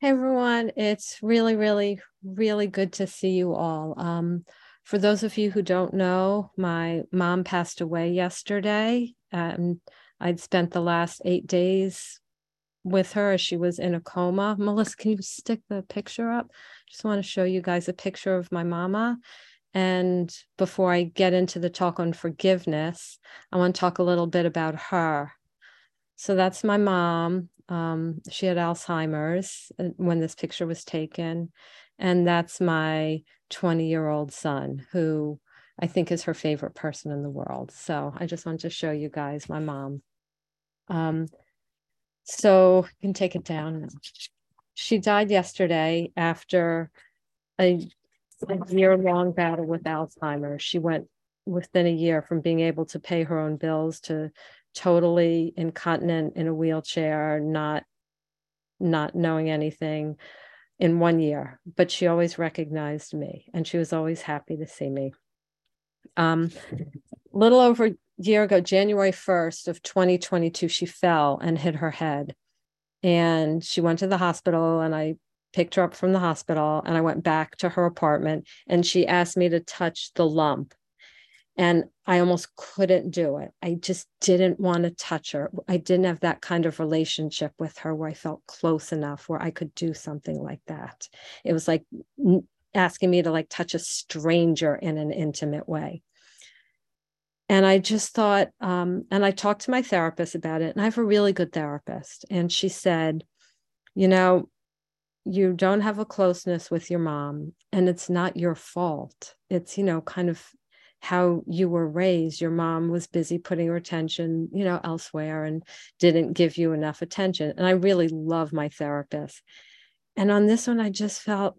Hey everyone, it's really, really, really good to see you all. Um, for those of you who don't know, my mom passed away yesterday. and I'd spent the last eight days with her as she was in a coma. Melissa, can you stick the picture up? Just want to show you guys a picture of my mama. And before I get into the talk on forgiveness, I want to talk a little bit about her. So that's my mom. Um, she had Alzheimer's uh, when this picture was taken. And that's my 20 year old son, who I think is her favorite person in the world. So I just wanted to show you guys my mom. Um, so you can take it down. She died yesterday after a, a year long battle with Alzheimer's. She went within a year from being able to pay her own bills to totally incontinent in a wheelchair, not not knowing anything in one year, but she always recognized me and she was always happy to see me. Um, little over a year ago, January 1st of 2022, she fell and hit her head. And she went to the hospital and I picked her up from the hospital and I went back to her apartment and she asked me to touch the lump and I almost couldn't do it. I just didn't want to touch her. I didn't have that kind of relationship with her where I felt close enough where I could do something like that. It was like asking me to like touch a stranger in an intimate way. And I just thought, um, and I talked to my therapist about it, and I have a really good therapist. And she said, you know, you don't have a closeness with your mom, and it's not your fault. It's, you know, kind of how you were raised. Your mom was busy putting her attention you know elsewhere and didn't give you enough attention and i really love my therapist. And on this one i just felt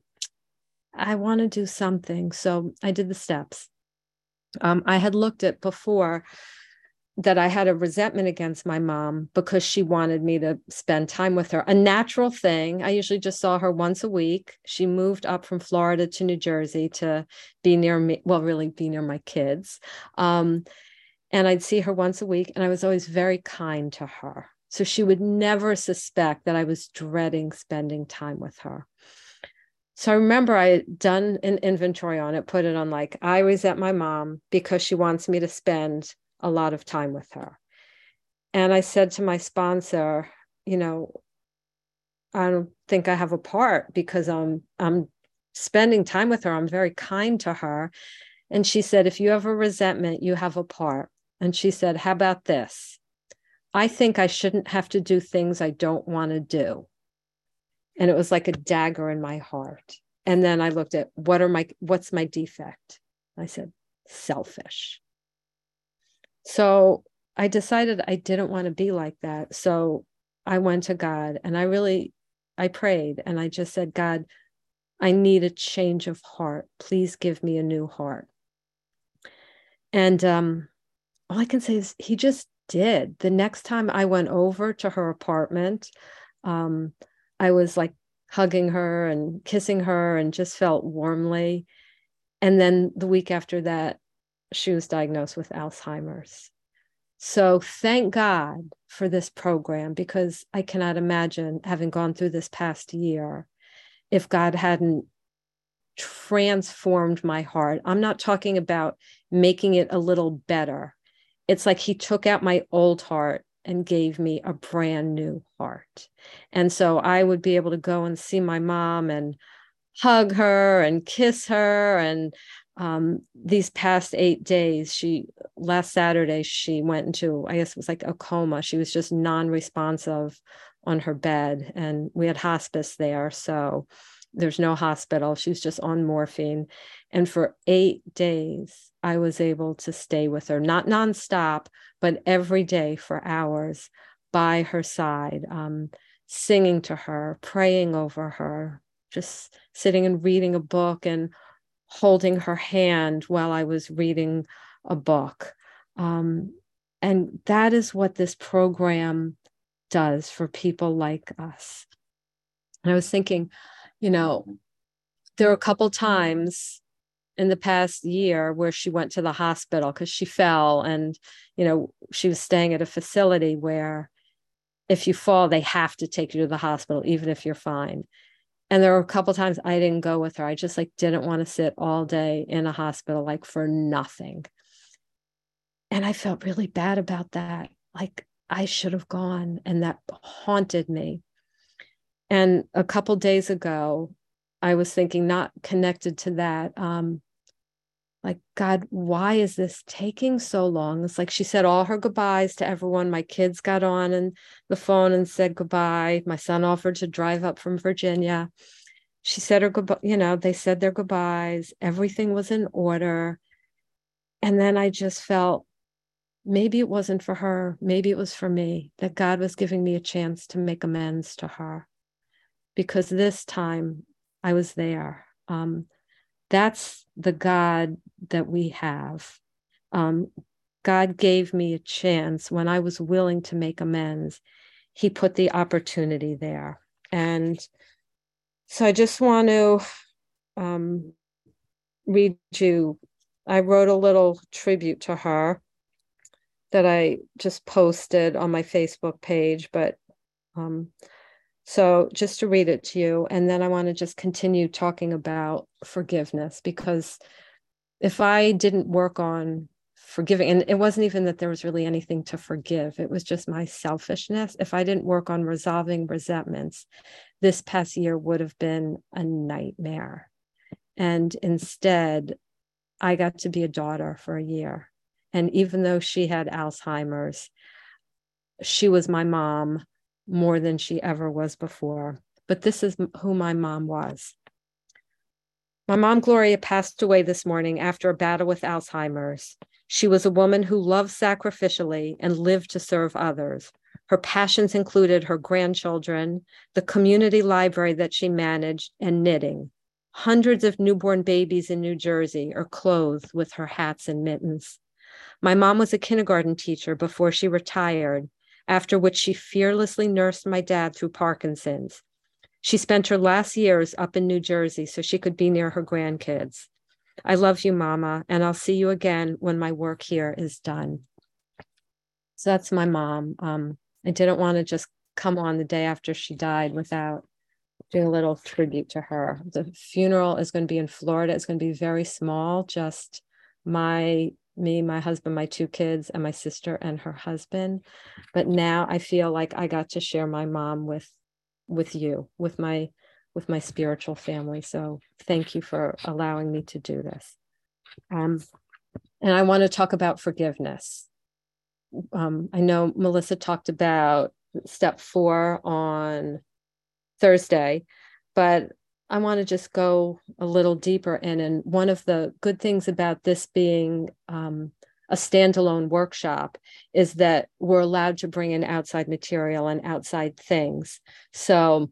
i want to do something. So i did the steps. Um, i had looked at before that I had a resentment against my mom because she wanted me to spend time with her. A natural thing. I usually just saw her once a week. She moved up from Florida to New Jersey to be near me, well, really be near my kids. Um, and I'd see her once a week, and I was always very kind to her. So she would never suspect that I was dreading spending time with her. So I remember I had done an inventory on it, put it on like, I resent my mom because she wants me to spend a lot of time with her. And I said to my sponsor, you know, I don't think I have a part because I'm I'm spending time with her. I'm very kind to her. And she said, if you have a resentment, you have a part. And she said, How about this? I think I shouldn't have to do things I don't want to do. And it was like a dagger in my heart. And then I looked at what are my what's my defect? I said, selfish. So I decided I didn't want to be like that. So I went to God and I really I prayed and I just said, God, I need a change of heart. Please give me a new heart. And um, all I can say is he just did. The next time I went over to her apartment, um, I was like hugging her and kissing her and just felt warmly. And then the week after that, she was diagnosed with Alzheimer's. So thank God for this program because I cannot imagine having gone through this past year if God hadn't transformed my heart. I'm not talking about making it a little better. It's like He took out my old heart and gave me a brand new heart. And so I would be able to go and see my mom and hug her and kiss her and um, these past eight days, she last Saturday she went into I guess it was like a coma. She was just non-responsive on her bed, and we had hospice there, so there's no hospital. She was just on morphine, and for eight days I was able to stay with her, not nonstop, but every day for hours by her side, um, singing to her, praying over her, just sitting and reading a book and holding her hand while I was reading a book. Um, and that is what this program does for people like us. And I was thinking, you know, there are a couple times in the past year where she went to the hospital because she fell and, you know, she was staying at a facility where if you fall, they have to take you to the hospital, even if you're fine. And there were a couple times I didn't go with her. I just like didn't want to sit all day in a hospital like for nothing. And I felt really bad about that. Like I should have gone and that haunted me. And a couple days ago, I was thinking not connected to that um like god why is this taking so long? It's like she said all her goodbyes to everyone. My kids got on and the phone and said goodbye. My son offered to drive up from virginia. She said her goodbye you know they said their goodbyes. Everything was in order. And then i just felt maybe it wasn't for her. Maybe it was for me that god was giving me a chance to make amends to her. Because this time i was there. Um, that's the God that we have. Um, God gave me a chance when I was willing to make amends. He put the opportunity there. And so I just want to um, read you. I wrote a little tribute to her that I just posted on my Facebook page, but um, so, just to read it to you, and then I want to just continue talking about forgiveness because if I didn't work on forgiving, and it wasn't even that there was really anything to forgive, it was just my selfishness. If I didn't work on resolving resentments, this past year would have been a nightmare. And instead, I got to be a daughter for a year. And even though she had Alzheimer's, she was my mom more than she ever was before. But this is who my mom was. My mom, Gloria, passed away this morning after a battle with Alzheimer's. She was a woman who loved sacrificially and lived to serve others. Her passions included her grandchildren, the community library that she managed, and knitting. Hundreds of newborn babies in New Jersey are clothed with her hats and mittens. My mom was a kindergarten teacher before she retired after which she fearlessly nursed my dad through Parkinson's. She spent her last years up in New Jersey so she could be near her grandkids. I love you, Mama, and I'll see you again when my work here is done. So that's my mom. Um, I didn't want to just come on the day after she died without doing a little tribute to her. The funeral is going to be in Florida. It's going to be very small, just my me, my husband, my two kids, and my sister and her husband. But now I feel like I got to share my mom with with you, with my with my spiritual family. So thank you for allowing me to do this. Um, and I want to talk about forgiveness. Um, I know Melissa talked about step four on Thursday, but I want to just go a little deeper in. And one of the good things about this being um, a standalone workshop is that we're allowed to bring in outside material and outside things. So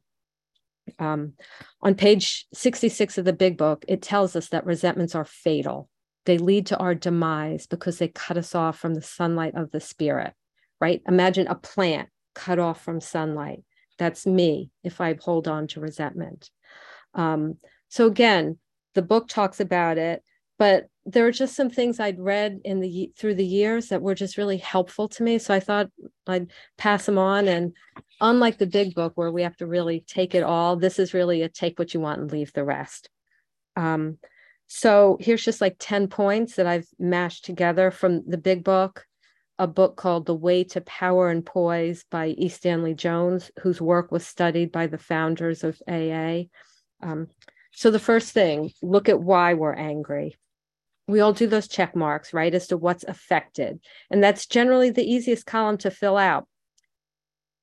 um, on page 66 of the big book, it tells us that resentments are fatal. They lead to our demise because they cut us off from the sunlight of the spirit, right? Imagine a plant cut off from sunlight. That's me if I hold on to resentment. Um, so again, the book talks about it, but there are just some things I'd read in the through the years that were just really helpful to me. So I thought I'd pass them on. And unlike the big book where we have to really take it all, this is really a take what you want and leave the rest. Um, so here's just like 10 points that I've mashed together from the big book, a book called The Way to Power and Poise by E. Stanley Jones, whose work was studied by the founders of AA. Um, so the first thing, look at why we're angry. We all do those check marks, right, as to what's affected. And that's generally the easiest column to fill out.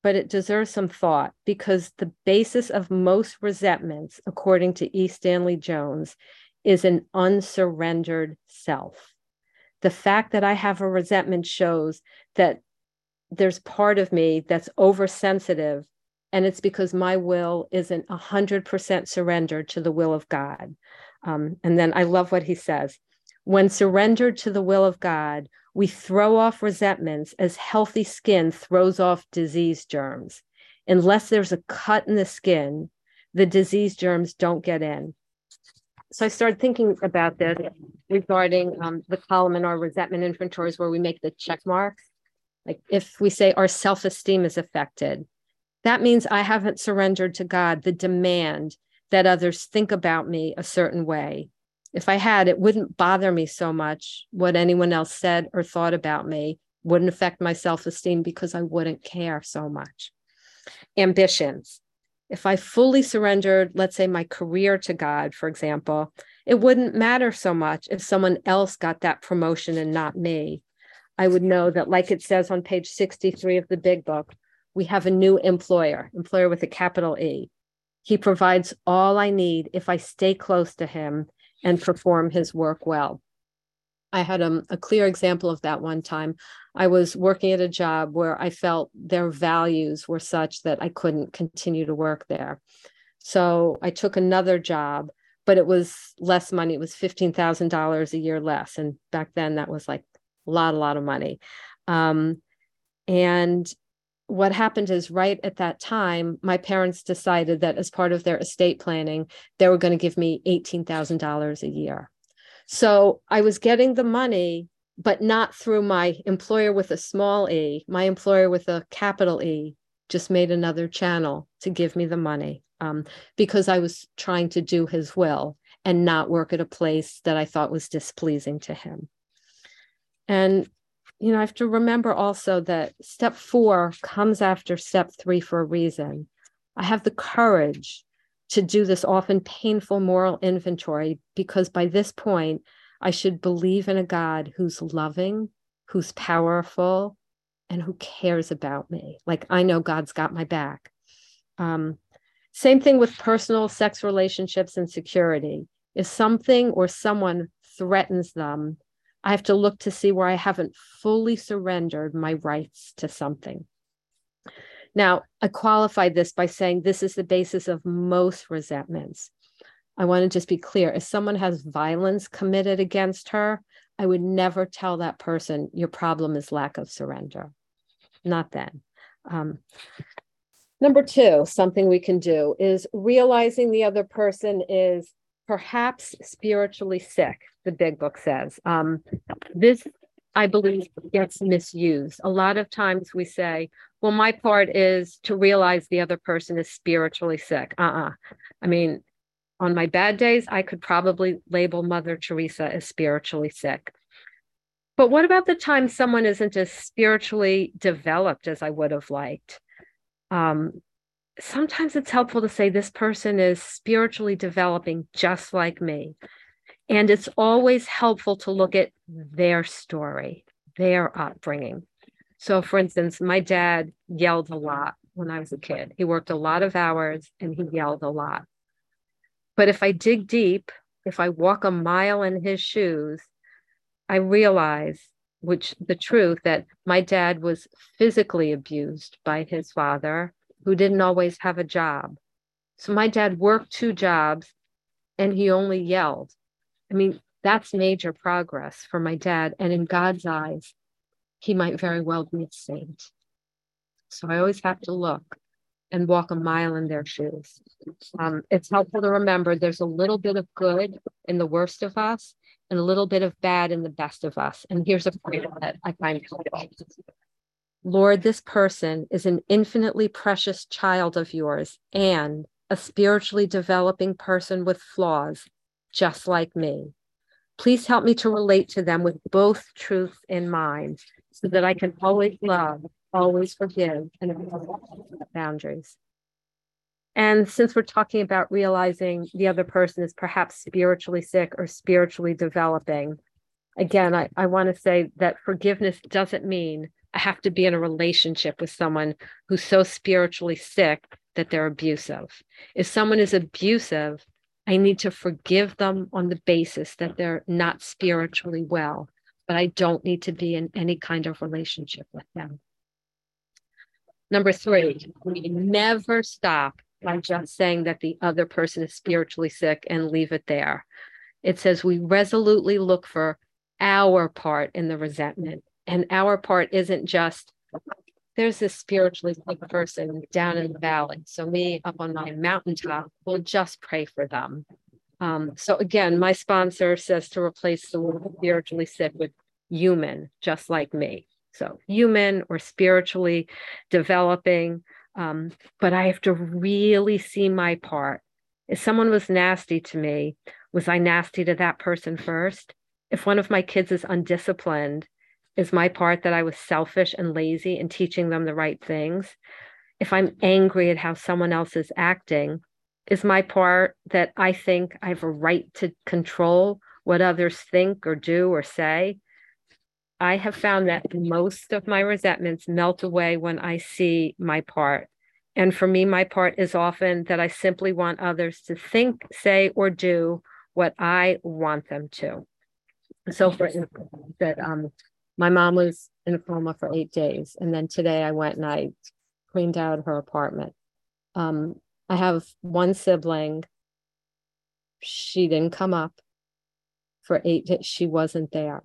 But it deserves some thought because the basis of most resentments, according to E. Stanley Jones, is an unsurrendered self. The fact that I have a resentment shows that there's part of me that's oversensitive and it's because my will isn't 100% surrendered to the will of God. Um, and then I love what he says when surrendered to the will of God, we throw off resentments as healthy skin throws off disease germs. Unless there's a cut in the skin, the disease germs don't get in. So I started thinking about this regarding um, the column in our resentment inventories where we make the check marks. Like if we say our self esteem is affected, that means I haven't surrendered to God the demand that others think about me a certain way. If I had, it wouldn't bother me so much what anyone else said or thought about me, wouldn't affect my self esteem because I wouldn't care so much. Ambitions. If I fully surrendered, let's say, my career to God, for example, it wouldn't matter so much if someone else got that promotion and not me. I would know that, like it says on page 63 of the big book, we have a new employer, employer with a capital E. He provides all I need if I stay close to him and perform his work well. I had a, a, clear example of that one time. I was working at a job where I felt their values were such that I couldn't continue to work there. So I took another job, but it was less money. It was $15,000 a year less. And back then that was like a lot, a lot of money. Um, and what happened is right at that time, my parents decided that as part of their estate planning, they were going to give me $18,000 a year. So I was getting the money, but not through my employer with a small e. My employer with a capital E just made another channel to give me the money um, because I was trying to do his will and not work at a place that I thought was displeasing to him. And you know, I have to remember also that step four comes after step three for a reason. I have the courage to do this often painful moral inventory because by this point, I should believe in a God who's loving, who's powerful, and who cares about me. Like I know God's got my back. Um, same thing with personal sex relationships and security. If something or someone threatens them, I have to look to see where I haven't fully surrendered my rights to something. Now, I qualify this by saying this is the basis of most resentments. I want to just be clear if someone has violence committed against her, I would never tell that person your problem is lack of surrender. Not then. Um, number two, something we can do is realizing the other person is perhaps spiritually sick the big book says. Um, this, I believe, gets misused. A lot of times we say, well, my part is to realize the other person is spiritually sick. Uh uh-uh. uh I mean, on my bad days, I could probably label Mother Teresa as spiritually sick. But what about the time someone isn't as spiritually developed as I would have liked? Um, sometimes it's helpful to say this person is spiritually developing just like me. And it's always helpful to look at their story, their upbringing. So, for instance, my dad yelled a lot when I was a kid. He worked a lot of hours and he yelled a lot. But if I dig deep, if I walk a mile in his shoes, I realize, which the truth that my dad was physically abused by his father, who didn't always have a job. So my dad worked two jobs and he only yelled. I mean, that's major progress for my dad. And in God's eyes, he might very well be a saint. So I always have to look and walk a mile in their shoes. Um, it's helpful to remember there's a little bit of good in the worst of us and a little bit of bad in the best of us. And here's a prayer that I find helpful. Lord, this person is an infinitely precious child of yours and a spiritually developing person with flaws just like me. Please help me to relate to them with both truth in mind so that I can always love, always forgive, and boundaries. And since we're talking about realizing the other person is perhaps spiritually sick or spiritually developing, again, I, I want to say that forgiveness doesn't mean I have to be in a relationship with someone who's so spiritually sick that they're abusive. If someone is abusive, I need to forgive them on the basis that they're not spiritually well, but I don't need to be in any kind of relationship with them. Number three, we never stop by just saying that the other person is spiritually sick and leave it there. It says we resolutely look for our part in the resentment. And our part isn't just there's this spiritually sick person down in the valley. So me up on my mountaintop will just pray for them. Um, so again, my sponsor says to replace the word spiritually sick with human, just like me. So human or spiritually developing. Um, but I have to really see my part If someone was nasty to me, was I nasty to that person first? If one of my kids is undisciplined, is my part that I was selfish and lazy in teaching them the right things? If I'm angry at how someone else is acting, is my part that I think I have a right to control what others think or do or say? I have found that most of my resentments melt away when I see my part. And for me, my part is often that I simply want others to think, say, or do what I want them to. So, for instance, that um, my mom was in a coma for eight days, and then today I went and I cleaned out her apartment. Um, I have one sibling. She didn't come up for eight days. She wasn't there.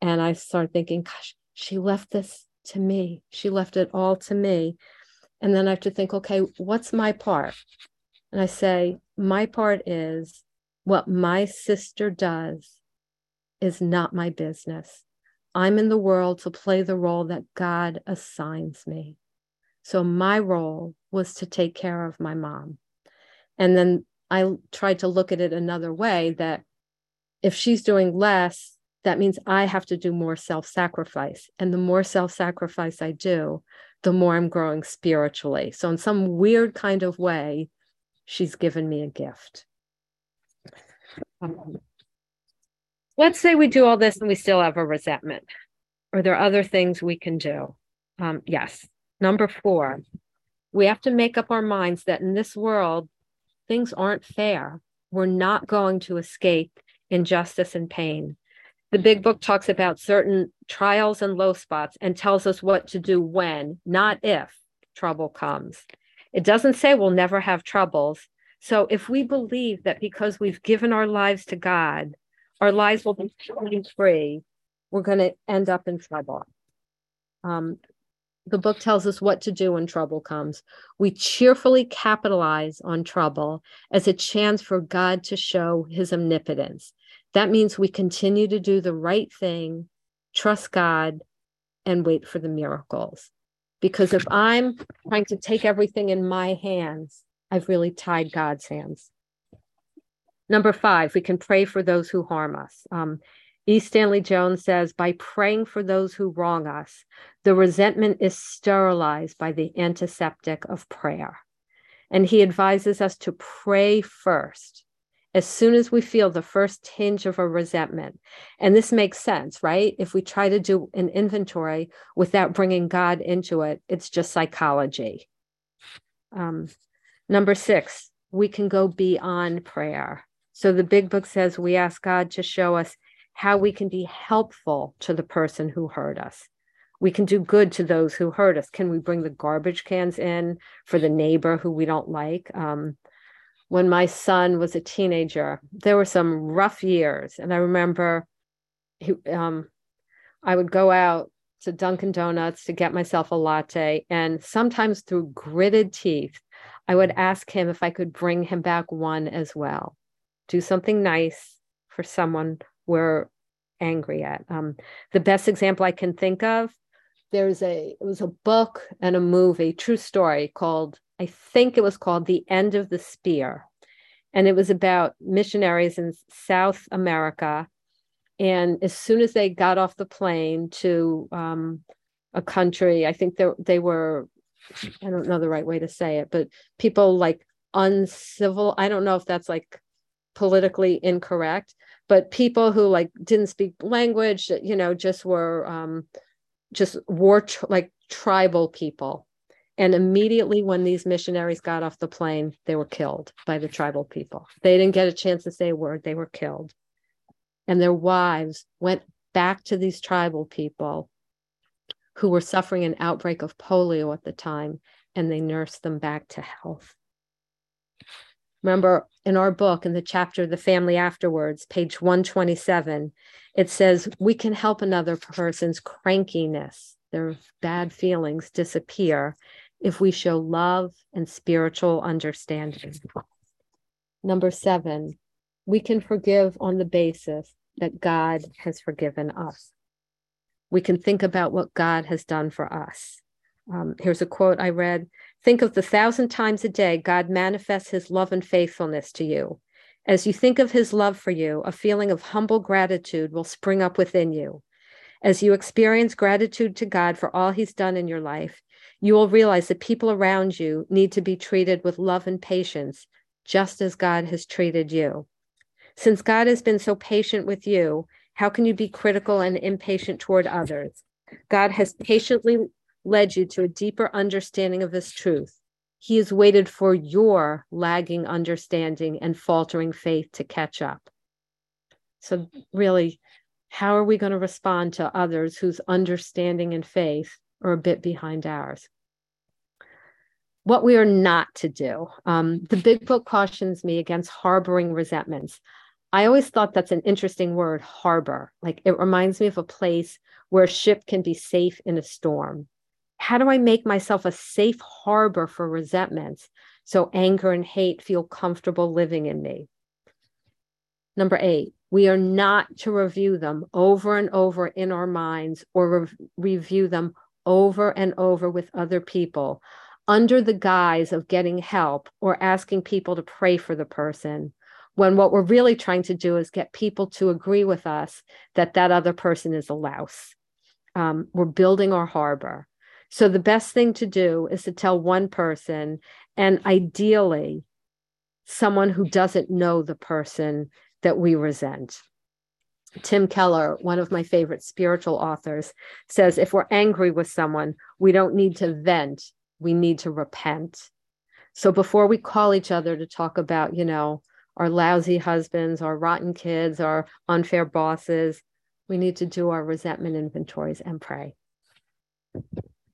And I started thinking, gosh, she left this to me. She left it all to me. And then I have to think, okay, what's my part? And I say, my part is what my sister does is not my business. I'm in the world to play the role that God assigns me. So my role was to take care of my mom. And then I tried to look at it another way that if she's doing less, that means I have to do more self sacrifice. And the more self sacrifice I do, the more I'm growing spiritually. So, in some weird kind of way, she's given me a gift. Um, let's say we do all this and we still have a resentment. Are there other things we can do? Um, yes. Number four, we have to make up our minds that in this world, things aren't fair. We're not going to escape injustice and pain. The big book talks about certain trials and low spots and tells us what to do when, not if trouble comes. It doesn't say we'll never have troubles. So if we believe that because we've given our lives to God, our lives will be free, we're going to end up in trouble. Um, the book tells us what to do when trouble comes. We cheerfully capitalize on trouble as a chance for God to show his omnipotence. That means we continue to do the right thing, trust God, and wait for the miracles. Because if I'm trying to take everything in my hands, I've really tied God's hands. Number five, we can pray for those who harm us. Um, E. Stanley Jones says, by praying for those who wrong us, the resentment is sterilized by the antiseptic of prayer. And he advises us to pray first as soon as we feel the first tinge of a resentment. And this makes sense, right? If we try to do an inventory without bringing God into it, it's just psychology. Um, number six, we can go beyond prayer. So the big book says we ask God to show us how we can be helpful to the person who hurt us. We can do good to those who hurt us. Can we bring the garbage cans in for the neighbor who we don't like? Um, when my son was a teenager. There were some rough years, and I remember he, um, I would go out to Dunkin' Donuts to get myself a latte, and sometimes through gritted teeth, I would ask him if I could bring him back one as well. Do something nice for someone we're angry at. Um, the best example I can think of there's a it was a book and a movie true story called I think it was called The End of the Spear. And it was about missionaries in South America. And as soon as they got off the plane to um, a country, I think they, they were, I don't know the right way to say it, but people like uncivil. I don't know if that's like politically incorrect, but people who like didn't speak language, you know, just were um, just war, like tribal people and immediately when these missionaries got off the plane, they were killed by the tribal people. They didn't get a chance to say a word, they were killed. And their wives went back to these tribal people who were suffering an outbreak of polio at the time, and they nursed them back to health. Remember in our book, in the chapter The Family Afterwards, page 127, it says we can help another person's crankiness, their bad feelings disappear if we show love and spiritual understanding. Number seven, we can forgive on the basis that God has forgiven us. We can think about what God has done for us. Um, here's a quote I read Think of the thousand times a day God manifests his love and faithfulness to you. As you think of his love for you, a feeling of humble gratitude will spring up within you. As you experience gratitude to God for all he's done in your life, you will realize that people around you need to be treated with love and patience, just as God has treated you. Since God has been so patient with you, how can you be critical and impatient toward others? God has patiently led you to a deeper understanding of his truth. He has waited for your lagging understanding and faltering faith to catch up. So, really, how are we going to respond to others whose understanding and faith are a bit behind ours? What we are not to do. Um, the big book cautions me against harboring resentments. I always thought that's an interesting word, harbor. Like it reminds me of a place where a ship can be safe in a storm. How do I make myself a safe harbor for resentments so anger and hate feel comfortable living in me? Number eight, we are not to review them over and over in our minds or re- review them over and over with other people under the guise of getting help or asking people to pray for the person when what we're really trying to do is get people to agree with us that that other person is a louse. Um, we're building our harbor. So the best thing to do is to tell one person, and ideally, someone who doesn't know the person that we resent. Tim Keller, one of my favorite spiritual authors, says if we're angry with someone, we don't need to vent, we need to repent. So before we call each other to talk about, you know, our lousy husbands, our rotten kids, our unfair bosses. We need to do our resentment inventories and pray.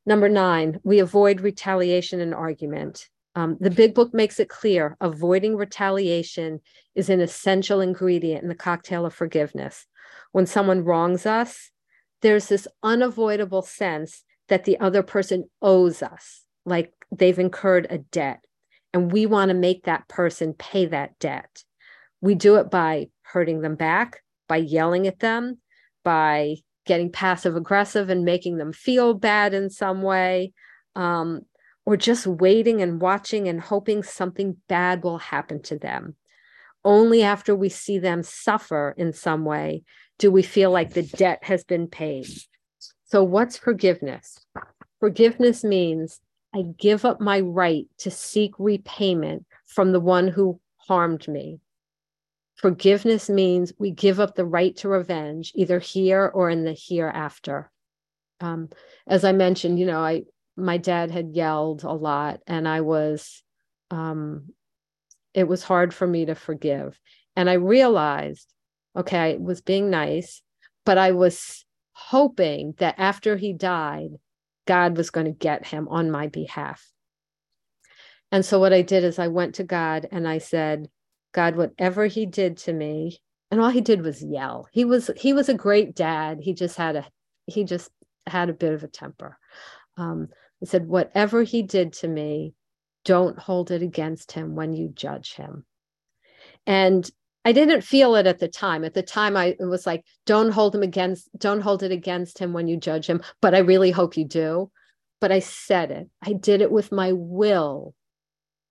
Number nine, we avoid retaliation and argument. Um, the big book makes it clear avoiding retaliation is an essential ingredient in the cocktail of forgiveness. When someone wrongs us, there's this unavoidable sense that the other person owes us, like they've incurred a debt and we want to make that person pay that debt. We do it by hurting them back, by yelling at them, by getting passive aggressive and making them feel bad in some way, um, or just waiting and watching and hoping something bad will happen to them. Only after we see them suffer in some way do we feel like the debt has been paid. So, what's forgiveness? Forgiveness means I give up my right to seek repayment from the one who harmed me. Forgiveness means we give up the right to revenge, either here or in the hereafter. Um, as I mentioned, you know, I my dad had yelled a lot, and I was, um, it was hard for me to forgive. And I realized, okay, I was being nice, but I was hoping that after he died, God was going to get him on my behalf. And so what I did is I went to God and I said, God, whatever he did to me, and all he did was yell. He was he was a great dad. He just had a he just had a bit of a temper. Um, I said, whatever he did to me, don't hold it against him when you judge him. And I didn't feel it at the time. At the time, I it was like, don't hold him against, don't hold it against him when you judge him. But I really hope you do. But I said it. I did it with my will.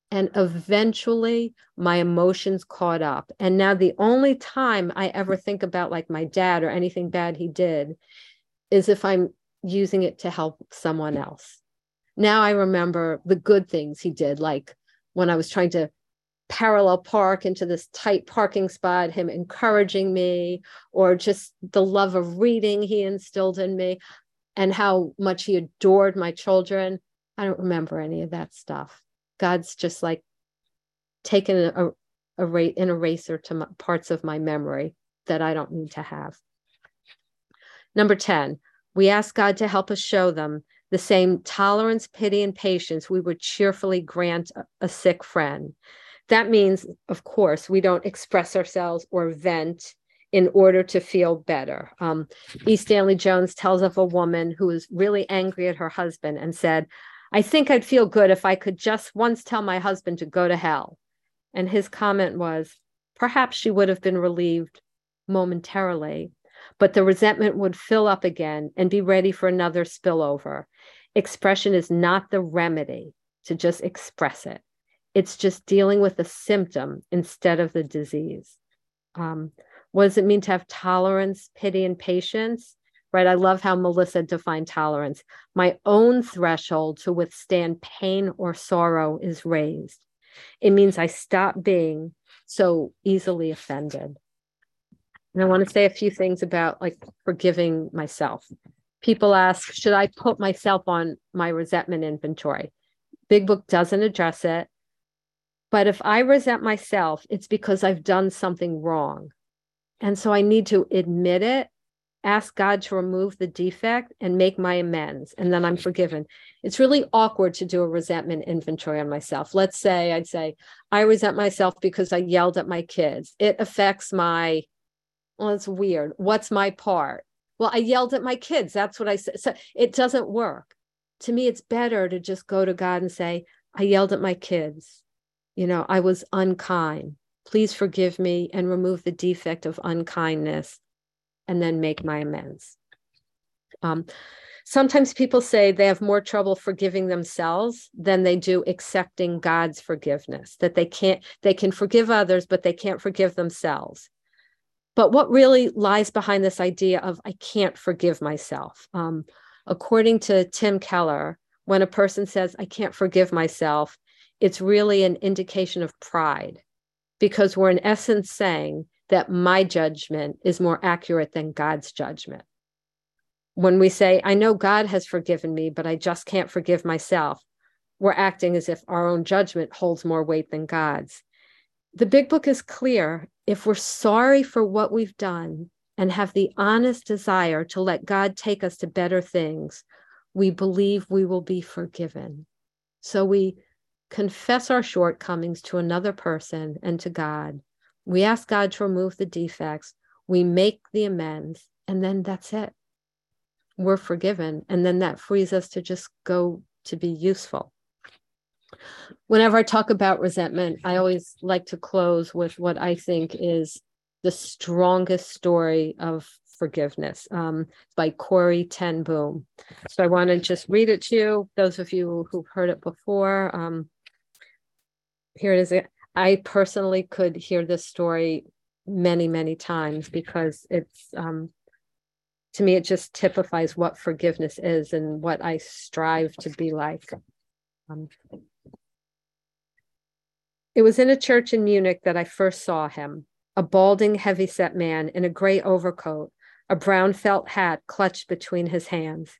And eventually my emotions caught up. And now the only time I ever think about like my dad or anything bad he did is if I'm using it to help someone else. Now I remember the good things he did, like when I was trying to parallel park into this tight parking spot, him encouraging me, or just the love of reading he instilled in me, and how much he adored my children. I don't remember any of that stuff. God's just like taken a, a, a an eraser to my, parts of my memory that I don't need to have. Number 10, we ask God to help us show them the same tolerance, pity, and patience we would cheerfully grant a, a sick friend. That means, of course, we don't express ourselves or vent in order to feel better. Um, E. Stanley Jones tells of a woman who was really angry at her husband and said, I think I'd feel good if I could just once tell my husband to go to hell. And his comment was, perhaps she would have been relieved momentarily, but the resentment would fill up again and be ready for another spillover. Expression is not the remedy to just express it. It's just dealing with the symptom instead of the disease. Um, what does it mean to have tolerance, pity, and patience? Right. I love how Melissa defined tolerance. My own threshold to withstand pain or sorrow is raised. It means I stop being so easily offended. And I want to say a few things about like forgiving myself. People ask, should I put myself on my resentment inventory? Big Book doesn't address it. But if I resent myself, it's because I've done something wrong. And so I need to admit it, ask God to remove the defect and make my amends. And then I'm forgiven. It's really awkward to do a resentment inventory on myself. Let's say I'd say, I resent myself because I yelled at my kids. It affects my well, it's weird. What's my part? Well, I yelled at my kids. That's what I said. So it doesn't work. To me, it's better to just go to God and say, I yelled at my kids. You know, I was unkind. Please forgive me and remove the defect of unkindness and then make my amends. Um, sometimes people say they have more trouble forgiving themselves than they do accepting God's forgiveness, that they can't, they can forgive others, but they can't forgive themselves. But what really lies behind this idea of I can't forgive myself? Um, according to Tim Keller, when a person says, I can't forgive myself, it's really an indication of pride because we're in essence saying that my judgment is more accurate than God's judgment. When we say, I know God has forgiven me, but I just can't forgive myself, we're acting as if our own judgment holds more weight than God's. The big book is clear if we're sorry for what we've done and have the honest desire to let God take us to better things, we believe we will be forgiven. So we confess our shortcomings to another person and to God. We ask God to remove the defects. We make the amends, and then that's it. We're forgiven. And then that frees us to just go to be useful whenever I talk about resentment, I always like to close with what I think is the strongest story of forgiveness um, by Corrie ten Boom. So I want to just read it to you. Those of you who've heard it before, um, here it is. I personally could hear this story many, many times because it's um, to me, it just typifies what forgiveness is and what I strive to be like. Um, it was in a church in Munich that I first saw him, a balding, heavy-set man in a gray overcoat, a brown felt hat clutched between his hands.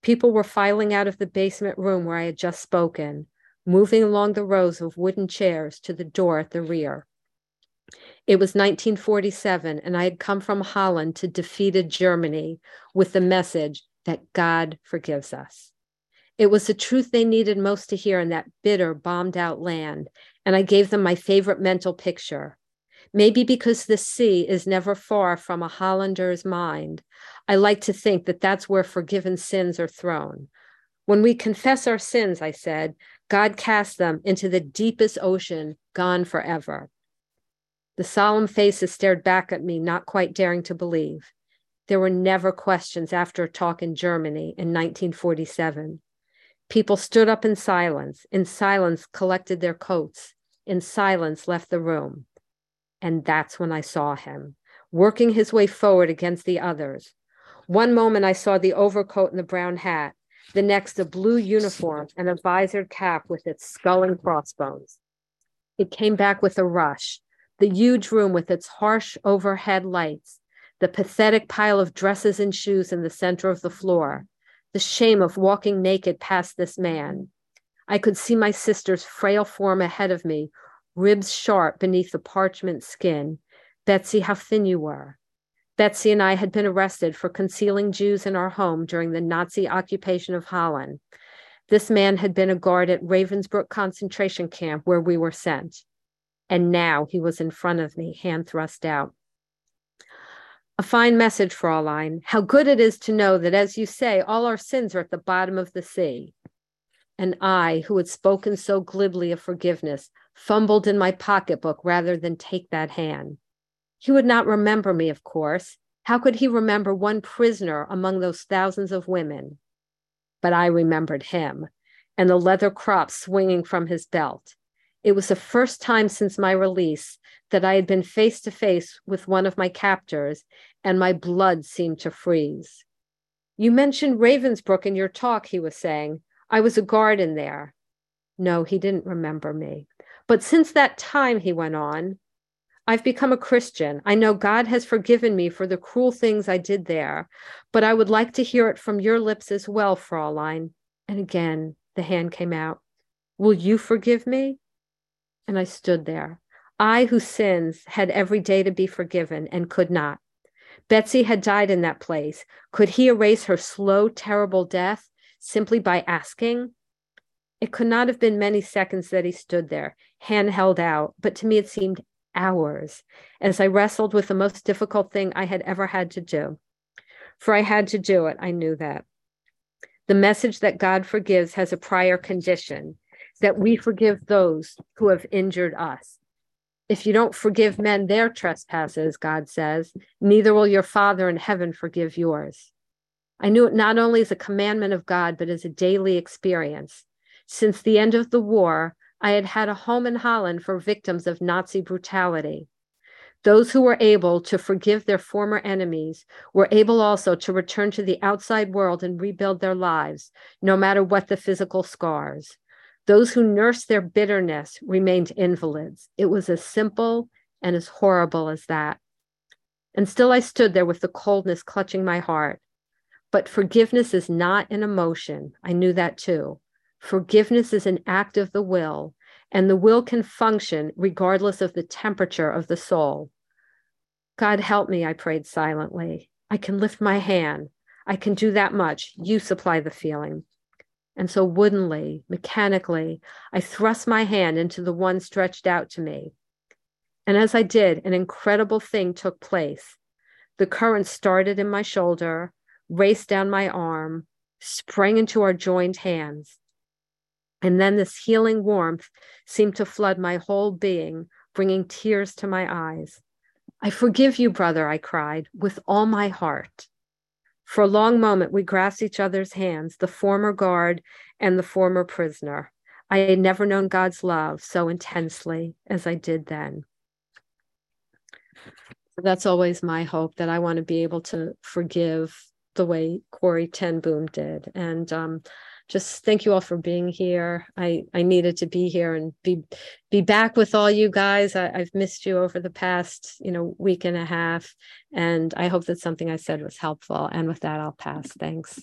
People were filing out of the basement room where I had just spoken, moving along the rows of wooden chairs to the door at the rear. It was 1947, and I had come from Holland to defeated Germany with the message that God forgives us. It was the truth they needed most to hear in that bitter, bombed out land, and I gave them my favorite mental picture. Maybe because the sea is never far from a Hollander's mind, I like to think that that's where forgiven sins are thrown. When we confess our sins, I said, God cast them into the deepest ocean, gone forever. The solemn faces stared back at me, not quite daring to believe. There were never questions after a talk in Germany in 1947. People stood up in silence, in silence collected their coats, in silence left the room. And that's when I saw him, working his way forward against the others. One moment I saw the overcoat and the brown hat, the next a blue uniform and a visored cap with its skull and crossbones. It came back with a rush, the huge room with its harsh overhead lights, the pathetic pile of dresses and shoes in the center of the floor, the shame of walking naked past this man. I could see my sister's frail form ahead of me, ribs sharp beneath the parchment skin. Betsy, how thin you were. Betsy and I had been arrested for concealing Jews in our home during the Nazi occupation of Holland. This man had been a guard at Ravensbrück concentration camp where we were sent. And now he was in front of me, hand thrust out. A fine message, Fraulein. How good it is to know that, as you say, all our sins are at the bottom of the sea. And I, who had spoken so glibly of forgiveness, fumbled in my pocketbook rather than take that hand. He would not remember me, of course. How could he remember one prisoner among those thousands of women? But I remembered him. and the leather crop swinging from his belt. It was the first time since my release that I had been face to face with one of my captors, and my blood seemed to freeze. You mentioned Ravensbrück in your talk, he was saying. I was a guard in there. No, he didn't remember me. But since that time, he went on, I've become a Christian. I know God has forgiven me for the cruel things I did there, but I would like to hear it from your lips as well, Fraulein. And again, the hand came out. Will you forgive me? And I stood there. I, whose sins had every day to be forgiven and could not. Betsie had died in that place. Could he erase her slow, terrible death simply by asking? It could not have been many seconds that he stood there, hand held out, but to me it seemed hours as I wrestled with the most difficult thing I had ever had to do. For I had to do it, I knew that. The message that God forgives has a prior condition that we forgive those who have injured us. If you don't forgive men their trespasses, God says, neither will your Father in heaven forgive yours. I knew it not only as a commandment of God, but as a daily experience. Since the end of the war, I had had a home in Holland for victims of Nazi brutality. Those who were able to forgive their former enemies were able also to return to the outside world and rebuild their lives, no matter what the physical scars. Those who nursed their bitterness remained invalids. It was as simple and as horrible as that. And still I stood there with the coldness clutching my heart. But forgiveness is not an emotion. I knew that too. Forgiveness is an act of the will, and the will can function regardless of the temperature of the soul. God help me, I prayed silently. I can lift my hand. I can do that much. You supply the feeling. And so, woodenly, mechanically, I thrust my hand into the one stretched out to me. And as I did, an incredible thing took place. The current started in my shoulder, raced down my arm, sprang into our joined hands. And then this healing warmth seemed to flood my whole being, bringing tears to my eyes. I forgive you, brother, I cried, with all my heart. For a long moment, we grasped each other's hands, the former guard and the former prisoner. I had never known God's love so intensely as I did then. That's always my hope that I want to be able to forgive the way Corrie ten Boom did. And um, just thank you all for being here. I I needed to be here and be be back with all you guys. I, I've missed you over the past you know week and a half, and I hope that something I said was helpful. And with that, I'll pass. Thanks.